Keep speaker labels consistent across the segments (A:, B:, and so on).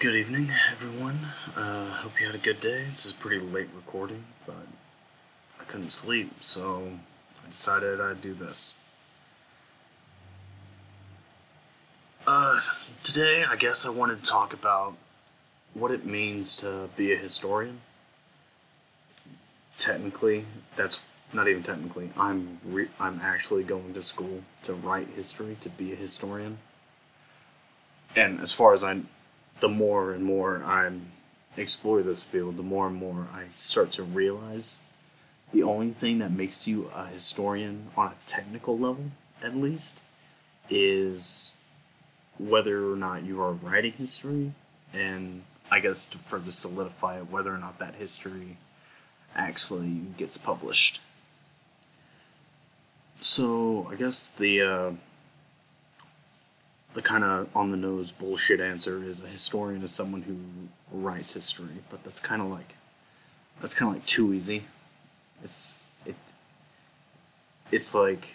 A: Good evening, everyone. Uh, hope you had a good day. This is pretty late recording, but I couldn't sleep, so I decided I'd do this. Uh, today, I guess I wanted to talk about what it means to be a historian. Technically, that's not even technically. I'm re- I'm actually going to school to write history to be a historian. And as far as I the more and more I explore this field, the more and more I start to realize the only thing that makes you a historian on a technical level, at least, is whether or not you are writing history, and I guess to further solidify it, whether or not that history actually gets published. So I guess the uh, the kind of on the nose bullshit answer is a historian is someone who writes history, but that's kind of like that's kind of like too easy. It's it it's like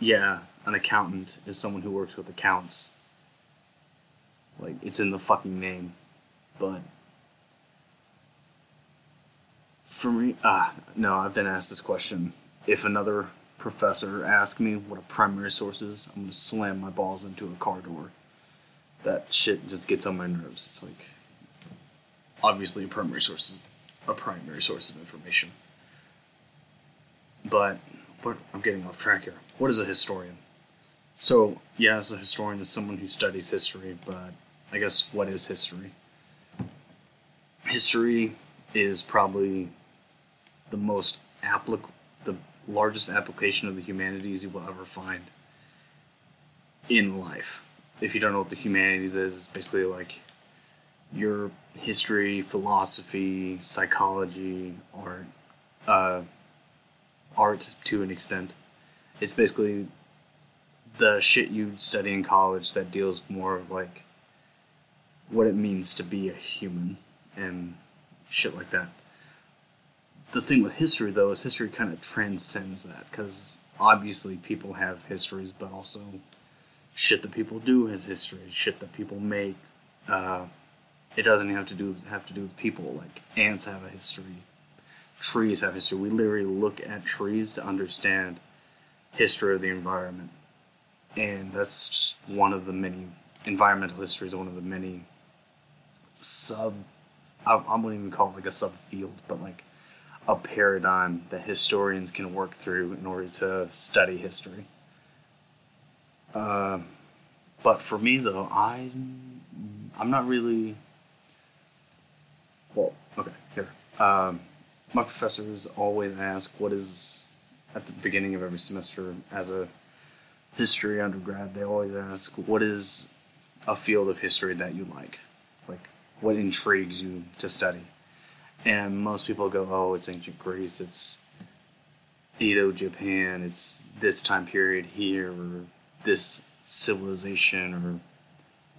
A: yeah, an accountant is someone who works with accounts. Like it's in the fucking name, but for me, ah, no, I've been asked this question. If another professor ask me what a primary source is, I'm gonna slam my balls into a car door. That shit just gets on my nerves. It's like obviously a primary source is a primary source of information. But what I'm getting off track here. What is a historian? So, yes, a historian is someone who studies history, but I guess what is history? History is probably the most applicable, largest application of the humanities you will ever find in life. If you don't know what the humanities is, it's basically like your history, philosophy, psychology, art, uh, art to an extent. It's basically the shit you study in college that deals more of like what it means to be a human and shit like that the thing with history though is history kind of transcends that because obviously people have histories but also shit that people do has history shit that people make uh, it doesn't have to do have to do with people like ants have a history trees have history. We literally look at trees to understand history of the environment and that's just one of the many environmental histories one of the many sub I, I wouldn't even call it like a subfield but like a paradigm that historians can work through in order to study history. Uh, but for me, though, I I'm not really. Well, okay, here. Um, my professors always ask what is at the beginning of every semester as a history undergrad. They always ask what is a field of history that you like, like what intrigues you to study and most people go, "Oh, it's ancient Greece. It's Edo Japan. It's this time period here, or this civilization, or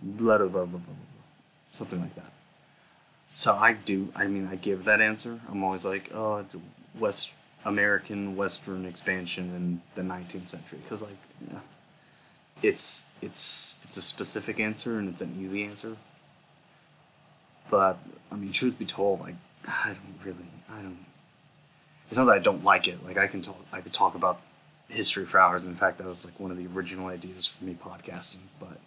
A: blah blah blah blah blah, something like that." So I do. I mean, I give that answer. I'm always like, "Oh, West American Western expansion in the 19th century," because like, yeah, it's it's it's a specific answer and it's an easy answer. But I mean, truth be told, like I don't really. I don't. It's not that I don't like it. Like I can talk. I could talk about history for hours. In fact, that was like one of the original ideas for me podcasting. But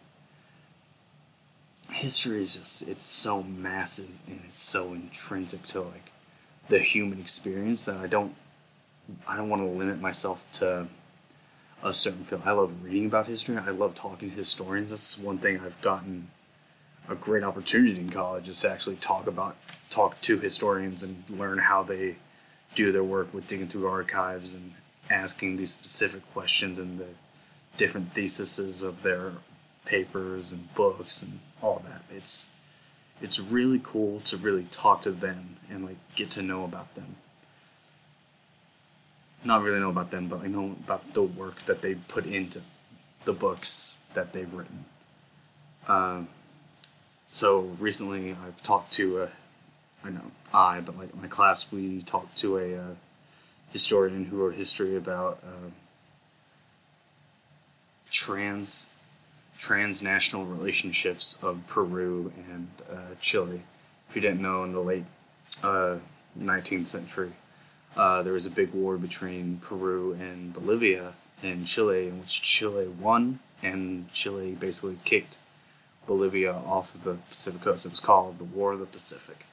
A: history is just. It's so massive and it's so intrinsic to like the human experience that I don't. I don't want to limit myself to a certain field. I love reading about history. I love talking to historians. That's one thing I've gotten a great opportunity in college is to actually talk about talk to historians and learn how they do their work with digging through archives and asking these specific questions and the different theses of their papers and books and all that. It's it's really cool to really talk to them and like get to know about them. Not really know about them, but I know about the work that they put into the books that they've written. Um, so recently, I've talked to a, I know I, but like my class, we talked to a uh, historian who wrote history about uh, trans transnational relationships of Peru and uh, Chile. If you didn't know, in the late uh, 19th century, uh, there was a big war between Peru and Bolivia and Chile, in which Chile won, and Chile basically kicked Bolivia off of the Pacific coast. It was called the War of the Pacific,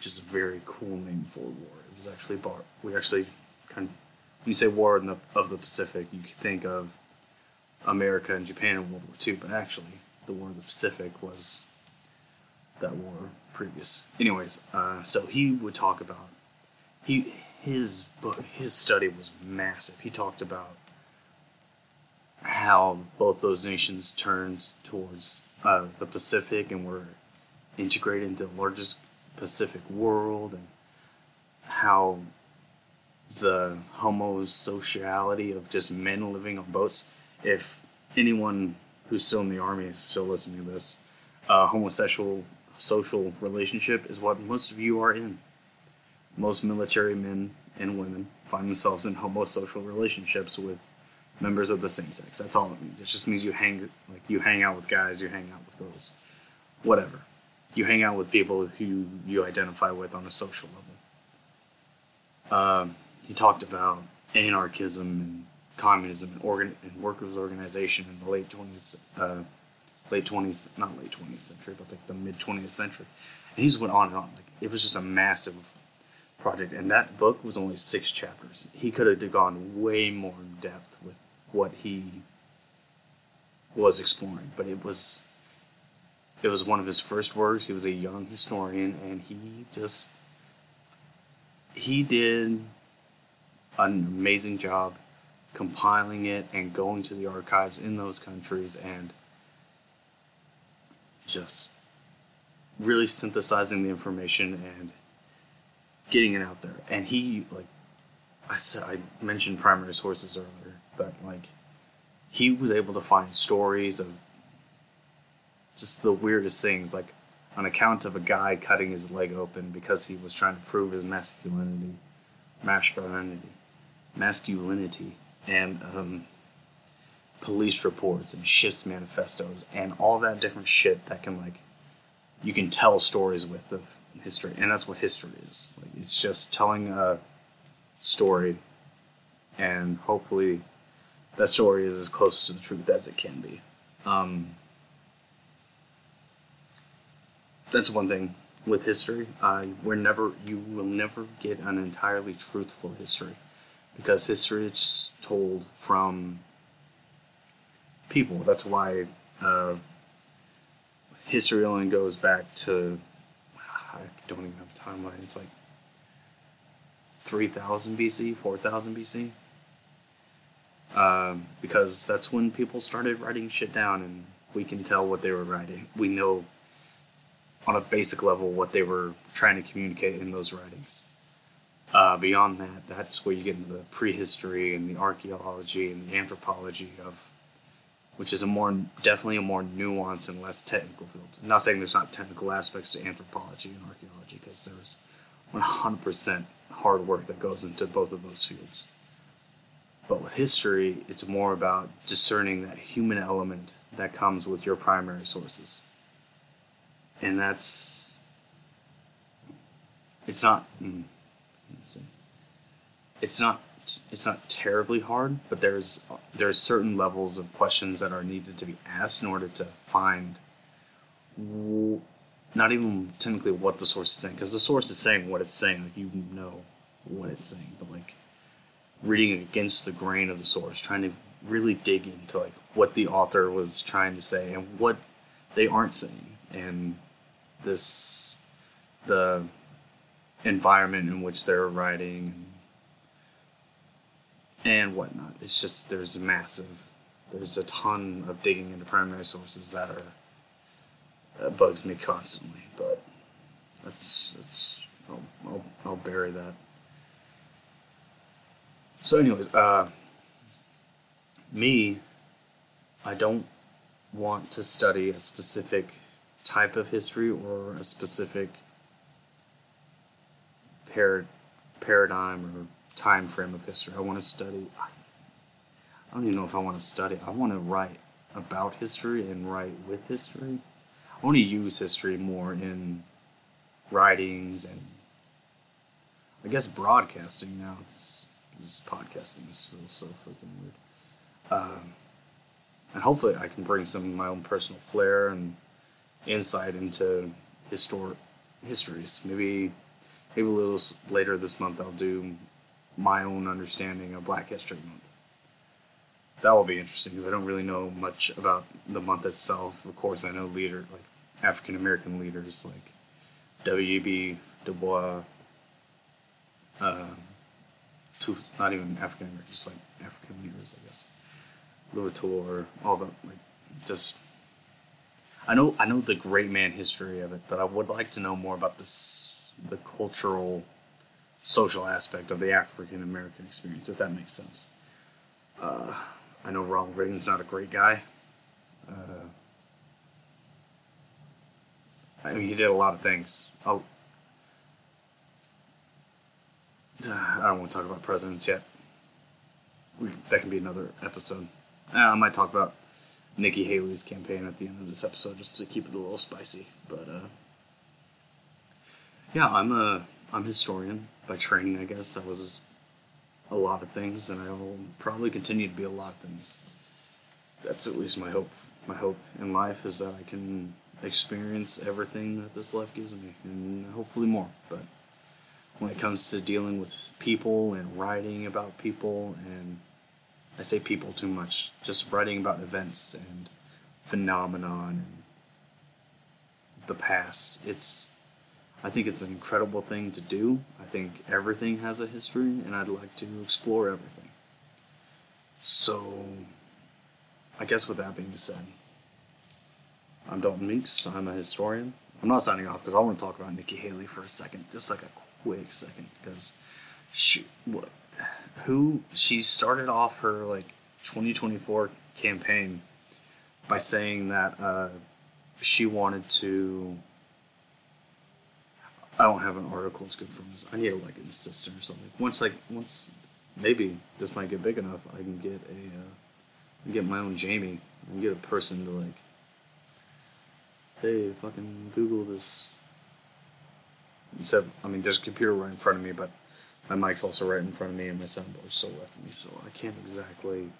A: which is a very cool name for war. It was actually bar. We actually kind of when you say War in the, of the Pacific, you could think of America and Japan in World War II, but actually the War of the Pacific was that war previous. Anyways, uh, so he would talk about he his book his study was massive. He talked about how both those nations turned towards uh, the Pacific and were integrated into the largest Pacific world, and how the homosociality of just men living on boats. If anyone who's still in the army is still listening to this, uh, homosexual social relationship is what most of you are in. Most military men and women find themselves in homosocial relationships with members of the same sex. That's all it means. It just means you hang like you hang out with guys, you hang out with girls, whatever. You hang out with people who you identify with on a social level. Um, he talked about anarchism and communism and, organ- and workers' organization in the late 20th, uh, late 20th, not late 20th century, but like the mid 20th century. And he just went on and on. Like it was just a massive project, and that book was only six chapters. He could have gone way more in depth with what he was exploring, but it was it was one of his first works. He was a young historian, and he just he did an amazing job compiling it and going to the archives in those countries and just really synthesizing the information and getting it out there. And he like I said I mentioned primary sources earlier, but like he was able to find stories of just the weirdest things like on account of a guy cutting his leg open because he was trying to prove his masculinity masculinity masculinity and um, police reports and shifts manifestos and all that different shit that can like you can tell stories with of history and that's what history is. Like it's just telling a story and hopefully that story is as close to the truth as it can be. Um, that's one thing with history uh, we're never you will never get an entirely truthful history because history is told from people. That's why uh, history only goes back to I don't even have a timeline. It's like three thousand BC, four thousand BC, um, because that's when people started writing shit down, and we can tell what they were writing. We know on a basic level what they were trying to communicate in those writings. Uh, beyond that, that's where you get into the prehistory and the archaeology and the anthropology of, which is a more definitely a more nuanced and less technical field. I'm not saying there's not technical aspects to anthropology and archaeology because there's 100% hard work that goes into both of those fields. But with history, it's more about discerning that human element that comes with your primary sources. And that's, it's not. Mm, it's not it's not terribly hard, but there's there's certain levels of questions that are needed to be asked in order to find not even technically what the source is saying, because the source is saying what it's saying, like you know what it's saying, but like reading against the grain of the source, trying to really dig into like what the author was trying to say and what they aren't saying, and this the environment in which they're writing and whatnot. It's just there's massive, there's a ton of digging into primary sources that are that bugs me constantly. But that's that's I'll I'll, I'll bury that. So, anyways, uh, me, I don't want to study a specific type of history or a specific par- paradigm or time frame of history. I want to study. I don't even know if I want to study. I want to write about history and write with history. I want to use history more in writings and I guess broadcasting now. It's, this podcasting is so so freaking weird. Um, and hopefully, I can bring some of my own personal flair and insight into historic histories. Maybe maybe a little later this month, I'll do my own understanding of Black History Month. That will be interesting because I don't really know much about the month itself. Of course, I know leader like African American leaders like W.E.B. Du Bois. Uh, to not even African American, just like African leaders, I guess. Louverture, all the like, just. I know I know the great man history of it, but I would like to know more about this the cultural, social aspect of the African American experience, if that makes sense. Uh, I know Ronald Reagan's not a great guy. Uh, I mean, he did a lot of things. I'll, I don't want to talk about presidents yet. We, that can be another episode. Uh, I might talk about Nikki Haley's campaign at the end of this episode just to keep it a little spicy. But uh, yeah, I'm a I'm historian by training. I guess I was a lot of things, and I will probably continue to be a lot of things. That's at least my hope. My hope in life is that I can experience everything that this life gives me, and hopefully more. But when it comes to dealing with people and writing about people and I say people too much, just writing about events and phenomenon and the past. It's I think it's an incredible thing to do. I think everything has a history and I'd like to explore everything. So I guess with that being said, I'm Dalton Meeks. I'm a historian. I'm not signing off because I want to talk about Nikki Haley for a second, just like a quick second, because she, what, who she started off her like 2024 campaign by saying that uh, she wanted to. I don't have an article good from this. I need like an assistant or something. Once like once maybe this might get big enough, I can get a uh, get my own Jamie and get a person to like hey, fucking Google this. Instead, I mean, there's a computer right in front of me, but my mic's also right in front of me, and my soundboard's so left of me, so I can't exactly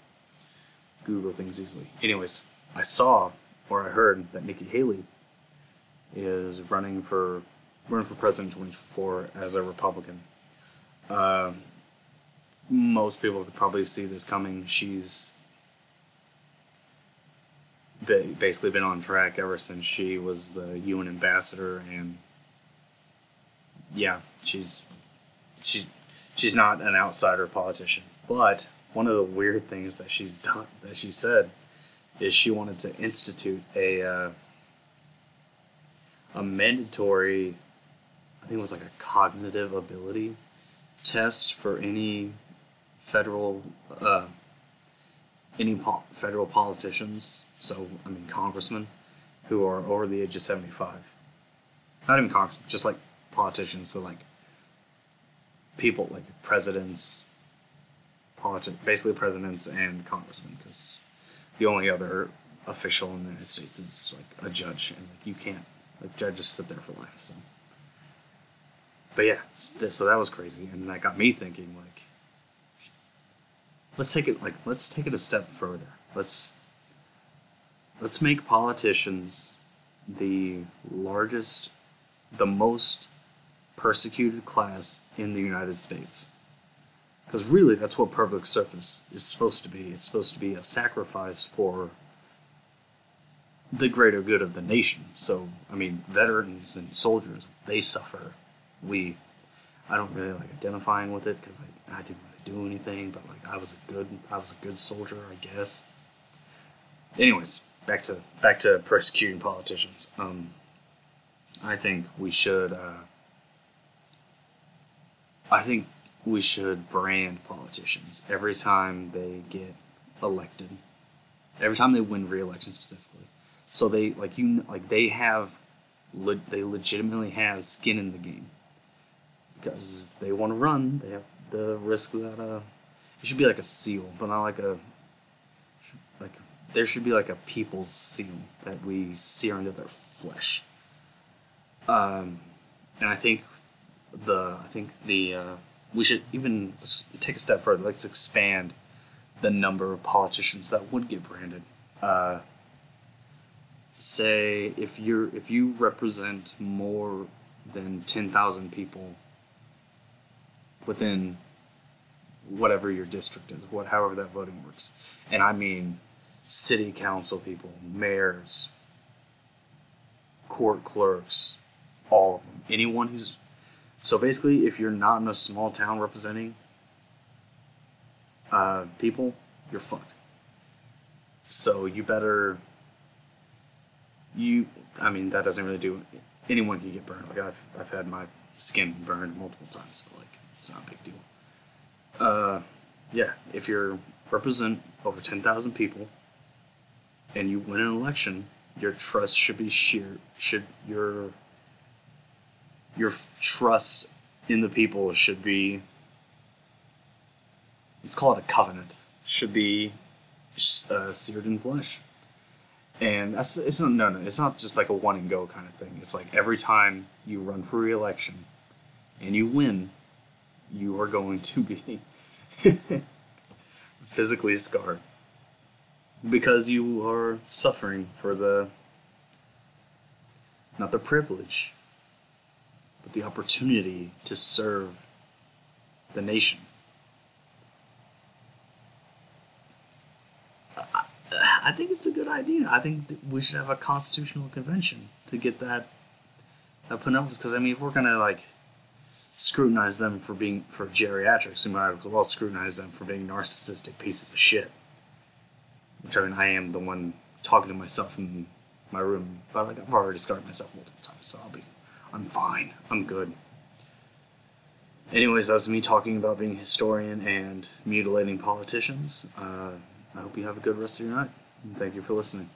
A: Google things easily. Anyways, I saw or I heard that Nikki Haley is running for running for president in 24 as a Republican. Uh, most people could probably see this coming. She's basically been on track ever since she was the UN ambassador, and yeah, she's she's she's not an outsider politician. But one of the weird things that she's done that she said is she wanted to institute a uh, a mandatory, I think it was like a cognitive ability test for any federal uh, any po- federal politicians. So I mean congressmen who are over the age of seventy five. Not even congressmen, just like politicians. So like people like presidents, politi- basically presidents and congressmen, because the only other official in the United States is like a judge, and like you can't like judges sit there for life. So, but yeah, so that was crazy, and that got me thinking like, let's take it like let's take it a step further. Let's let's make politicians the largest, the most persecuted class in the United States. Because really, that's what public service is supposed to be. It's supposed to be a sacrifice for the greater good of the nation. So, I mean, veterans and soldiers, they suffer. We, I don't really like identifying with it because I, I didn't really do anything, but like I was a good, I was a good soldier, I guess. Anyways, back to back to persecuting politicians. Um, I think we should. Uh, I think we should brand politicians every time they get elected, every time they win re-election specifically. So they like you like they have, le- they legitimately have skin in the game because they want to run. They have the risk that uh, it should be like a seal, but not like a like there should be like a people's seal that we sear into their flesh. Um, and I think the think the uh, we should even take a step further. Let's expand the number of politicians that would get branded. Uh, say if you're if you represent more than ten thousand people within whatever your district is, what however that voting works, and I mean city council people, mayors, court clerks, all of them, anyone who's so basically, if you're not in a small town representing uh, people, you're fucked. So you better. You, I mean, that doesn't really do. Anyone can get burned. Like I've, I've had my skin burned multiple times. So like, it's not a big deal. Uh, yeah, if you're represent over ten thousand people, and you win an election, your trust should be sheer. Should your your trust in the people should be let's call it a covenant should be uh, seared in flesh. And that's it's not no no it's not just like a one and go kind of thing. It's like every time you run for re-election and you win you are going to be physically scarred because you are suffering for the not the privilege but the opportunity to serve the nation. I, think it's a good idea. I think we should have a constitutional convention to get that that put up. Because I mean, if we're gonna like scrutinize them for being for geriatrics, we might as well scrutinize them for being narcissistic pieces of shit. Which I mean, I am the one talking to myself in my room, but like I've already discarded myself multiple times, so I'll be I'm fine. I'm good. Anyways, that was me talking about being a historian and mutilating politicians. Uh, I hope you have a good rest of your night. And thank you for listening.